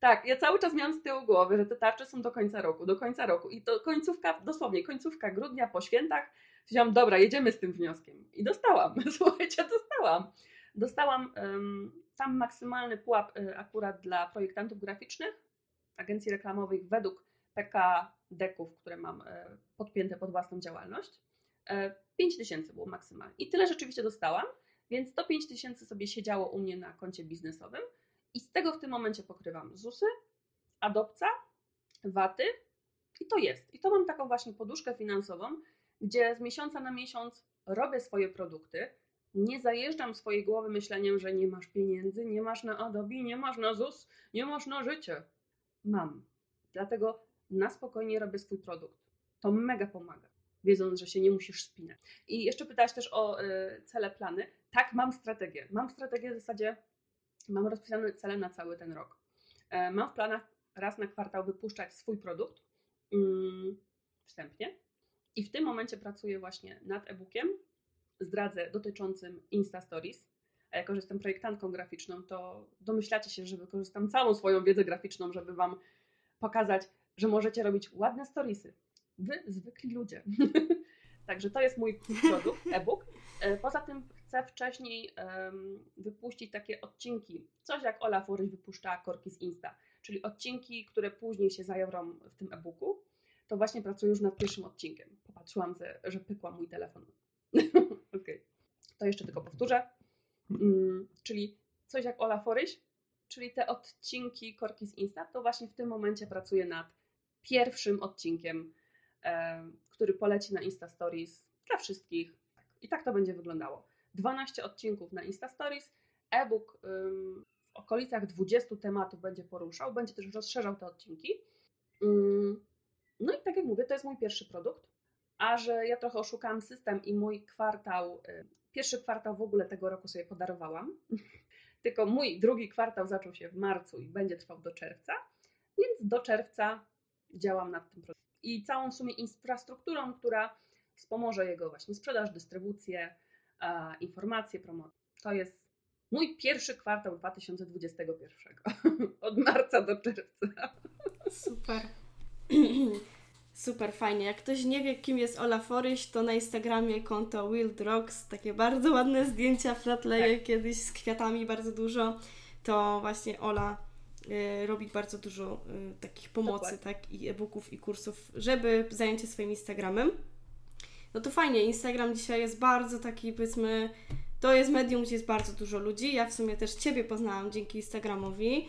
Tak, ja cały czas miałam z tyłu głowy, że te tarcze są do końca roku, do końca roku. I to końcówka, dosłownie końcówka grudnia po świętach, powiedziałam, dobra, jedziemy z tym wnioskiem. I dostałam, słuchajcie, dostałam. Dostałam um, tam maksymalny pułap y, akurat dla projektantów graficznych, agencji reklamowych według PKD-ków, które mam y, podpięte pod własną działalność. 5 e, tysięcy było maksymalnie. I tyle rzeczywiście dostałam, więc to 5 tysięcy sobie siedziało u mnie na koncie biznesowym i z tego w tym momencie pokrywam ZUSy, adopca, waty i to jest. I to mam taką właśnie poduszkę finansową, gdzie z miesiąca na miesiąc robię swoje produkty, nie zajeżdżam swojej głowy myśleniem, że nie masz pieniędzy, nie masz na Adobe, nie masz na ZUS, nie masz na życie. Mam. Dlatego na spokojnie robię swój produkt. To mega pomaga wiedząc, że się nie musisz spinać. I jeszcze pytałaś też o y, cele, plany. Tak, mam strategię. Mam strategię w zasadzie, mam rozpisane cele na cały ten rok. E, mam w planach raz na kwartał wypuszczać swój produkt mm, wstępnie. I w tym momencie pracuję właśnie nad e-bookiem, zdradzę dotyczącym Insta Stories. A jako, że jestem projektantką graficzną, to domyślacie się, że wykorzystam całą swoją wiedzę graficzną, żeby Wam pokazać, że możecie robić ładne storiesy, wy, zwykli ludzie. Także to jest mój produkt, e-book. E, poza tym chcę wcześniej um, wypuścić takie odcinki, coś jak Ola Furyś wypuszcza korki z Insta, czyli odcinki, które później się zajawią w tym e-booku. To właśnie pracuję już nad pierwszym odcinkiem. Popatrzyłam, że, że pykła mój telefon. okay. To jeszcze tylko powtórzę. Um, czyli coś jak Ola Foryś, czyli te odcinki korki z Insta, to właśnie w tym momencie pracuję nad pierwszym odcinkiem który poleci na Insta Stories dla wszystkich. I tak to będzie wyglądało. 12 odcinków na Insta Stories, e-book w okolicach 20 tematów będzie poruszał, będzie też rozszerzał te odcinki. No i tak jak mówię, to jest mój pierwszy produkt, a że ja trochę oszukałam system i mój kwartał, pierwszy kwartał w ogóle tego roku sobie podarowałam, tylko mój drugi kwartał zaczął się w marcu i będzie trwał do czerwca, więc do czerwca działam nad tym produktem i całą w sumie infrastrukturą, która wspomoże jego właśnie sprzedaż, dystrybucję, informacje, promocję. To jest mój pierwszy kwartał 2021. Od marca do czerwca. Super. Super fajnie. Jak ktoś nie wie, kim jest Ola Foryś, to na Instagramie konto Wild Rocks, takie bardzo ładne zdjęcia flatleje tak. kiedyś z kwiatami bardzo dużo. To właśnie Ola robi bardzo dużo y, takich pomocy, Dokładnie. tak, i e-booków, i kursów, żeby zająć się swoim Instagramem. No to fajnie, Instagram dzisiaj jest bardzo taki, powiedzmy, to jest medium, gdzie jest bardzo dużo ludzi. Ja w sumie też Ciebie poznałam dzięki Instagramowi.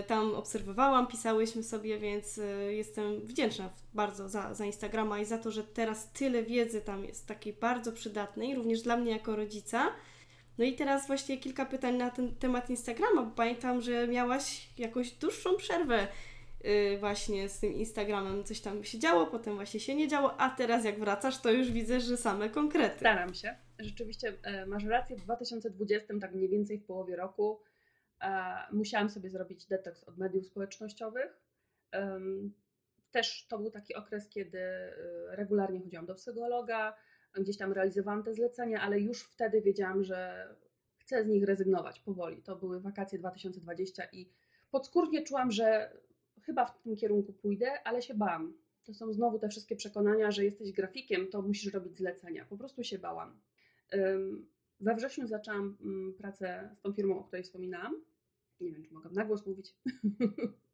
Y, tam obserwowałam, pisałyśmy sobie, więc jestem wdzięczna bardzo za, za Instagrama i za to, że teraz tyle wiedzy tam jest takiej bardzo przydatnej, również dla mnie jako rodzica no i teraz właśnie kilka pytań na ten temat Instagrama, bo pamiętam, że miałaś jakąś dłuższą przerwę yy, właśnie z tym Instagramem. Coś tam się działo, potem właśnie się nie działo, a teraz jak wracasz, to już widzę, że same konkrety. Staram się. Rzeczywiście e, masz rację, w 2020, tak mniej więcej w połowie roku, e, musiałam sobie zrobić detoks od mediów społecznościowych. Też to był taki okres, kiedy e, regularnie chodziłam do psychologa, gdzieś tam realizowałam te zlecenia, ale już wtedy wiedziałam, że chcę z nich rezygnować powoli. To były wakacje 2020 i podskórnie czułam, że chyba w tym kierunku pójdę, ale się bałam. To są znowu te wszystkie przekonania, że jesteś grafikiem, to musisz robić zlecenia. Po prostu się bałam. We wrześniu zaczęłam mm, pracę z tą firmą, o której wspominałam. Nie wiem, czy mogę na głos mówić.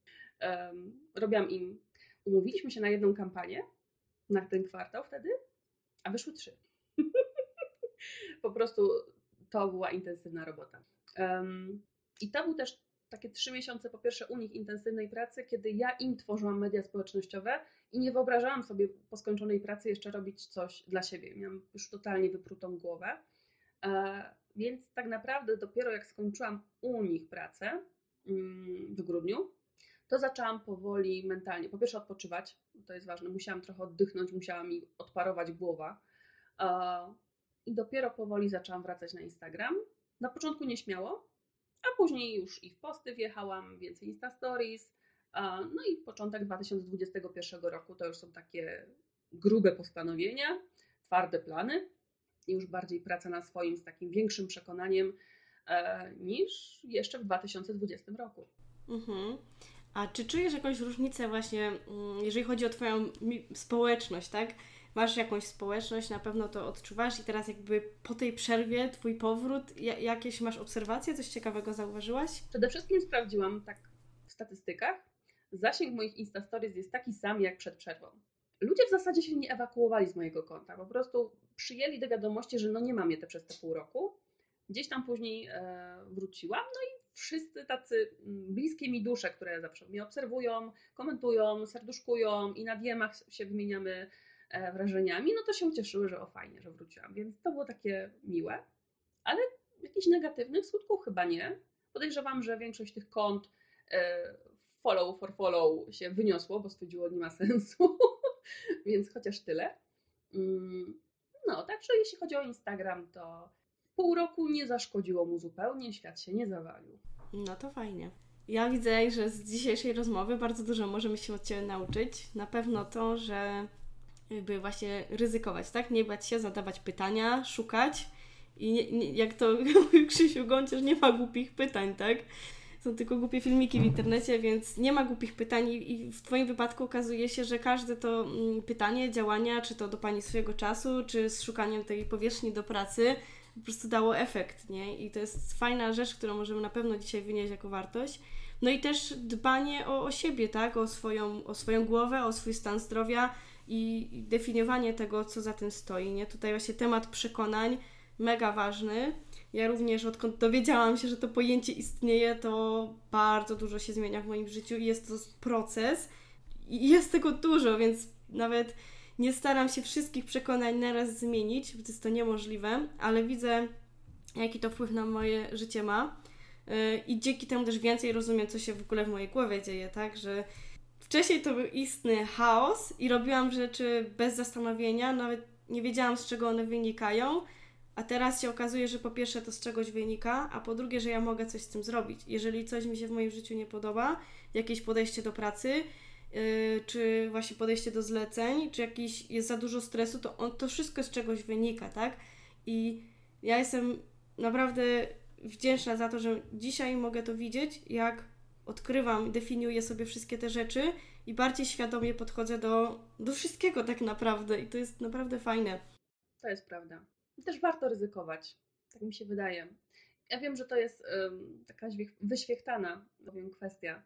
Robiłam im, umówiliśmy się na jedną kampanię na ten kwartał wtedy, a wyszły trzy. po prostu to była intensywna robota. I to był też takie trzy miesiące, po pierwsze u nich intensywnej pracy, kiedy ja im tworzyłam media społecznościowe i nie wyobrażałam sobie po skończonej pracy jeszcze robić coś dla siebie. Miałam już totalnie wyprutą głowę. E, więc tak naprawdę dopiero jak skończyłam u nich pracę mm, w grudniu, to zaczęłam powoli mentalnie, po pierwsze odpoczywać, to jest ważne, musiałam trochę oddychnąć, musiała mi odparować głowa i dopiero powoli zaczęłam wracać na Instagram. Na początku nieśmiało, a później już i w posty wjechałam, więcej Insta Stories, no i początek 2021 roku to już są takie grube postanowienia, twarde plany już bardziej praca na swoim z takim większym przekonaniem e, niż jeszcze w 2020 roku. Mhm. A czy czujesz jakąś różnicę właśnie, mm, jeżeli chodzi o Twoją społeczność, tak? Masz jakąś społeczność, na pewno to odczuwasz i teraz jakby po tej przerwie Twój powrót, jakieś masz obserwacje, coś ciekawego zauważyłaś? Przede wszystkim sprawdziłam tak w statystykach, zasięg moich Insta Stories jest taki sam jak przed przerwą. Ludzie w zasadzie się nie ewakuowali z mojego konta, po prostu przyjęli do wiadomości, że no nie mam je te przez te pół roku. Gdzieś tam później e, wróciłam, no i wszyscy tacy mm, bliskie mi dusze, które zawsze mnie obserwują, komentują, serduszkują i na diemach się wymieniamy e, wrażeniami, no to się cieszyły, że o fajnie, że wróciłam. Więc to było takie miłe, ale jakichś negatywnych skutków chyba nie. Podejrzewam, że większość tych kont e, follow for follow się wyniosło, bo stwierdziło, nie ma sensu, więc chociaż tyle. Mm, no, także jeśli chodzi o Instagram, to pół roku nie zaszkodziło mu zupełnie, świat się nie zawalił. No to fajnie. Ja widzę, że z dzisiejszej rozmowy bardzo dużo możemy się od Ciebie nauczyć. Na pewno to, że jakby właśnie ryzykować, tak? Nie bać się, zadawać pytania, szukać. I nie, nie, jak to Krzysiu Gąciarz, nie ma głupich pytań, tak? Są tylko głupie filmiki w internecie, więc nie ma głupich pytań i w Twoim wypadku okazuje się, że każde to mm, pytanie, działania, czy to do Pani swojego czasu, czy z szukaniem tej powierzchni do pracy, po prostu dało efekt, nie? I to jest fajna rzecz, którą możemy na pewno dzisiaj wynieść jako wartość. No i też dbanie o, o siebie, tak? O swoją, o swoją głowę, o swój stan zdrowia i, definiowanie tego, co za tym stoi, nie? Tutaj właśnie temat przekonań, mega ważny. Ja również odkąd dowiedziałam się, że to pojęcie istnieje, to bardzo dużo się zmienia w moim życiu i jest to proces. I jest tego dużo, więc nawet nie staram się wszystkich przekonań naraz zmienić, bo to jest to niemożliwe, ale widzę, jaki to wpływ na moje życie ma. Y, I dzięki temu też więcej rozumiem, co się w ogóle w mojej głowie dzieje, tak? Że wcześniej to był istny chaos i robiłam rzeczy bez zastanowienia, nawet nie wiedziałam, z czego one wynikają. A teraz się okazuje, że po pierwsze to z czegoś wynika, a po drugie, że ja mogę coś z tym zrobić. Jeżeli coś mi się w moim życiu nie podoba, jakieś podejście do pracy, czy właśnie podejście do zleceń, czy jakiś jest za dużo stresu, to on, to wszystko z czegoś wynika, tak? I ja jestem naprawdę wdzięczna za to, że dzisiaj mogę to widzieć, jak odkrywam, definiuję sobie wszystkie te rzeczy i bardziej świadomie podchodzę do, do wszystkiego tak naprawdę i to jest naprawdę fajne. To jest prawda. I też warto ryzykować, tak mi się wydaje. Ja wiem, że to jest um, taka wyświechtana, powiem, kwestia,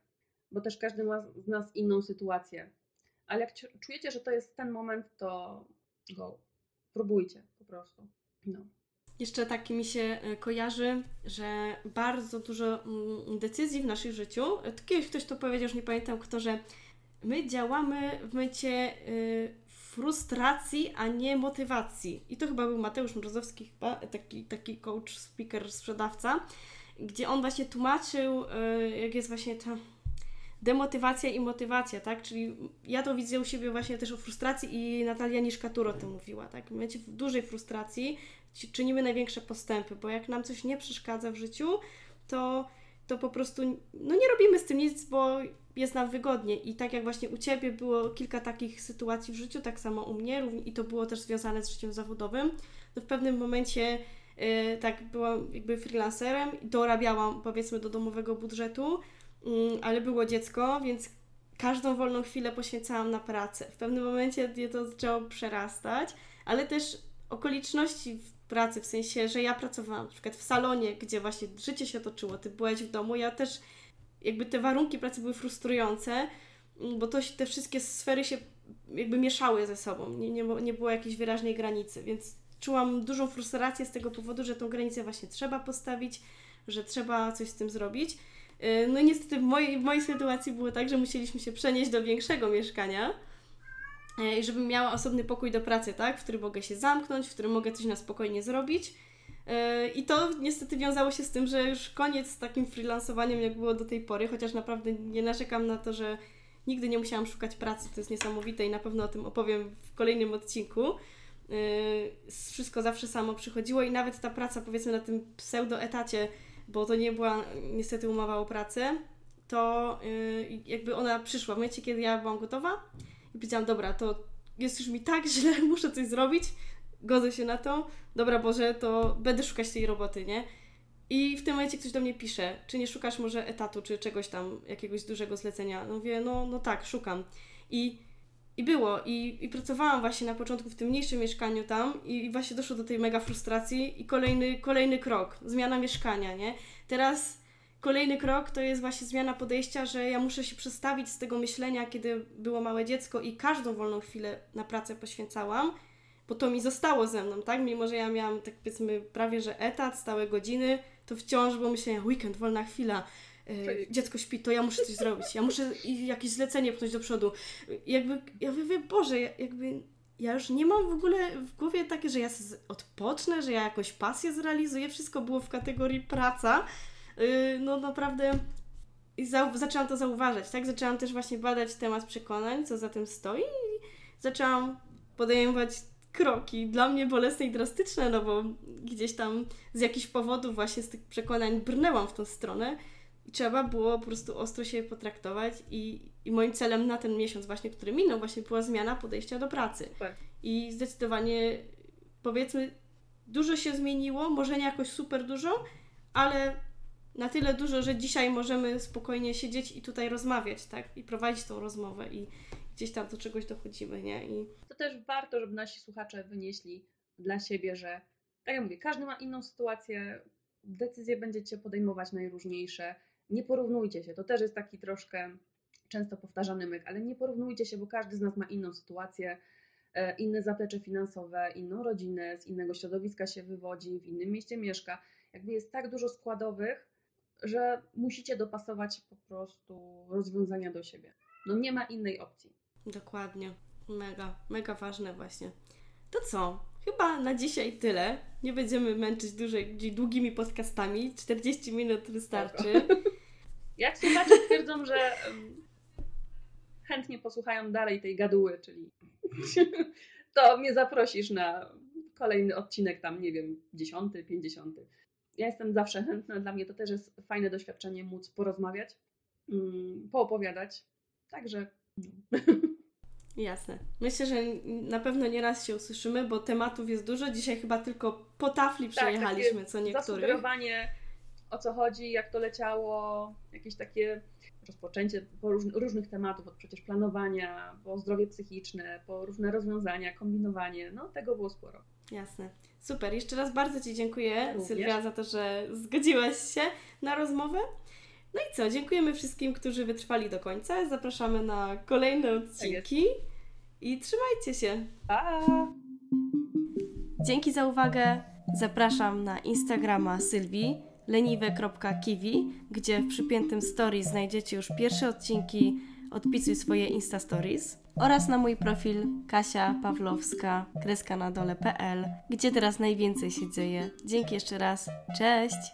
bo też każdy ma z nas inną sytuację. Ale jak czujecie, że to jest ten moment, to go. Próbujcie po prostu. No. Jeszcze taki mi się e, kojarzy, że bardzo dużo mm, decyzji w naszym życiu, e, kiedyś ktoś to powiedział, już nie pamiętam kto, że my działamy w mycie y, frustracji, a nie motywacji. I to chyba był Mateusz Mrozowski, chyba, taki, taki coach, speaker, sprzedawca, gdzie on właśnie tłumaczył, jak jest właśnie ta demotywacja i motywacja, tak? Czyli ja to widzę u siebie właśnie też o frustracji i Natalia Niszkatur o tym mówiła, tak? My w dużej frustracji czynimy największe postępy, bo jak nam coś nie przeszkadza w życiu, to, to po prostu no nie robimy z tym nic, bo jest nam wygodnie. I tak jak właśnie u Ciebie było kilka takich sytuacji w życiu, tak samo u mnie i to było też związane z życiem zawodowym, to w pewnym momencie yy, tak byłam jakby freelancerem i dorabiałam powiedzmy do domowego budżetu, ale było dziecko, więc każdą wolną chwilę poświęcałam na pracę. W pewnym momencie to zaczęło przerastać, ale też okoliczności w pracy, w sensie, że ja pracowałam na przykład w salonie, gdzie właśnie życie się toczyło, ty byłeś w domu, ja też jakby te warunki pracy były frustrujące, bo to, te wszystkie sfery się jakby mieszały ze sobą, nie, nie, nie było jakiejś wyraźnej granicy, więc czułam dużą frustrację z tego powodu, że tą granicę właśnie trzeba postawić, że trzeba coś z tym zrobić. Y, no i niestety w mojej, w mojej sytuacji było tak, że musieliśmy się przenieść do większego mieszkania, y, i żebym miała osobny pokój do pracy, tak, w którym mogę się zamknąć, w którym mogę coś na spokojnie zrobić. Y, I to niestety wiązało się z tym, że już koniec z takim freelansowaniem, jak było do tej pory, chociaż naprawdę nie narzekam na to, że nigdy nie musiałam szukać pracy, to jest niesamowite i na pewno o tym opowiem w kolejnym odcinku. Wszystko zawsze samo przychodziło i nawet ta praca, powiedzmy, na tym pseudo-etacie bo to nie była niestety umowa o pracę, to yy, jakby ona przyszła w momencie, kiedy ja byłam gotowa i powiedziałam, dobra, to jest już mi tak źle, muszę coś zrobić, godzę się na to, dobra Boże, to będę szukać tej roboty, nie? I w tym momencie ktoś do mnie pisze, czy nie szukasz może etatu, czy czegoś tam, jakiegoś dużego zlecenia? No mówię, no, no tak, szukam. I, i było. I, I pracowałam właśnie na początku w tym mniejszym mieszkaniu tam i, właśnie doszło do tej mega frustracji i kolejny, kolejny krok, zmiana mieszkania, nie? Teraz kolejny krok to jest właśnie zmiana podejścia, że ja muszę się przestawić z tego myślenia, kiedy było małe dziecko i każdą wolną chwilę na pracę poświęcałam, bo to mi zostało ze mną, tak? Mimo, że ja miałam tak powiedzmy prawie, że etat, stałe godziny, to wciąż, bo myślałem, weekend, wolna chwila, yy, dziecko śpi, to ja muszę coś zrobić, ja muszę jakieś zlecenie pchnąć do przodu. Jakby, ja mówię, Boże, jakby ja już nie mam w ogóle w głowie takie, że ja odpocznę, że ja jakąś pasję zrealizuję. Wszystko było w kategorii praca. Yy, no naprawdę zaczęłam to zauważać, tak? Zaczęłam też właśnie badać temat przekonań, co za tym stoi i zaczęłam podejmować kroki dla mnie bolesne i drastyczne, no bo gdzieś tam z jakichś powodów właśnie z tych przekonań brnęłam w tą stronę trzeba było po prostu ostro się potraktować i, i moim celem na ten miesiąc właśnie, który minął, właśnie była zmiana podejścia do pracy. Super. I zdecydowanie powiedzmy dużo się zmieniło, może nie jakoś super dużo, ale na tyle dużo, że dzisiaj możemy spokojnie siedzieć i tutaj rozmawiać, tak? I prowadzić tą rozmowę i gdzieś tam do czegoś dochodzimy, nie? I... To też warto, żeby nasi słuchacze wynieśli dla siebie, że tak jak mówię, każdy ma inną sytuację, decyzje będziecie podejmować najróżniejsze, nie porównujcie się. To też jest taki troszkę często powtarzany myk, ale nie porównujcie się, bo każdy z nas ma inną sytuację, e, inne zaplecze finansowe, inną rodzinę, z innego środowiska się wywodzi, w innym mieście mieszka. Jakby jest tak dużo składowych, że musicie dopasować po prostu rozwiązania do siebie. No nie ma innej opcji. Dokładnie. Mega, mega ważne właśnie. To co? Chyba na dzisiaj tyle. Nie będziemy męczyć dłużej, długimi podcastami. 40 minut wystarczy. Jak słuchacze twierdzą, że chętnie posłuchają dalej tej gaduły, czyli to mnie zaprosisz na kolejny odcinek, tam nie wiem, dziesiąty, pięćdziesiąty. Ja jestem zawsze chętna, dla mnie to też jest fajne doświadczenie móc porozmawiać, mm, poopowiadać, także... No. Jasne. Myślę, że na pewno nie raz się usłyszymy, bo tematów jest dużo. Dzisiaj chyba tylko po tafli tak, przejechaliśmy, co niektórych. Zasugerowanie o co chodzi, jak to leciało, jakieś takie rozpoczęcie po róż, różnych tematów, od przecież planowania, po zdrowie psychiczne, po różne rozwiązania, kombinowanie, no tego było sporo. Jasne. Super. Jeszcze raz bardzo Ci dziękuję, Również. Sylwia, za to, że zgodziłaś się na rozmowę. No i co? Dziękujemy wszystkim, którzy wytrwali do końca. Zapraszamy na kolejne odcinki tak i trzymajcie się. Pa! Dzięki za uwagę. Zapraszam na Instagrama Sylwii leniwe.kiwi, gdzie w przypiętym stories znajdziecie już pierwsze odcinki Odpisuj swoje Insta Stories oraz na mój profil Kasia Pawlowska, kreska na dole.pl, gdzie teraz najwięcej się dzieje. Dzięki jeszcze raz. Cześć!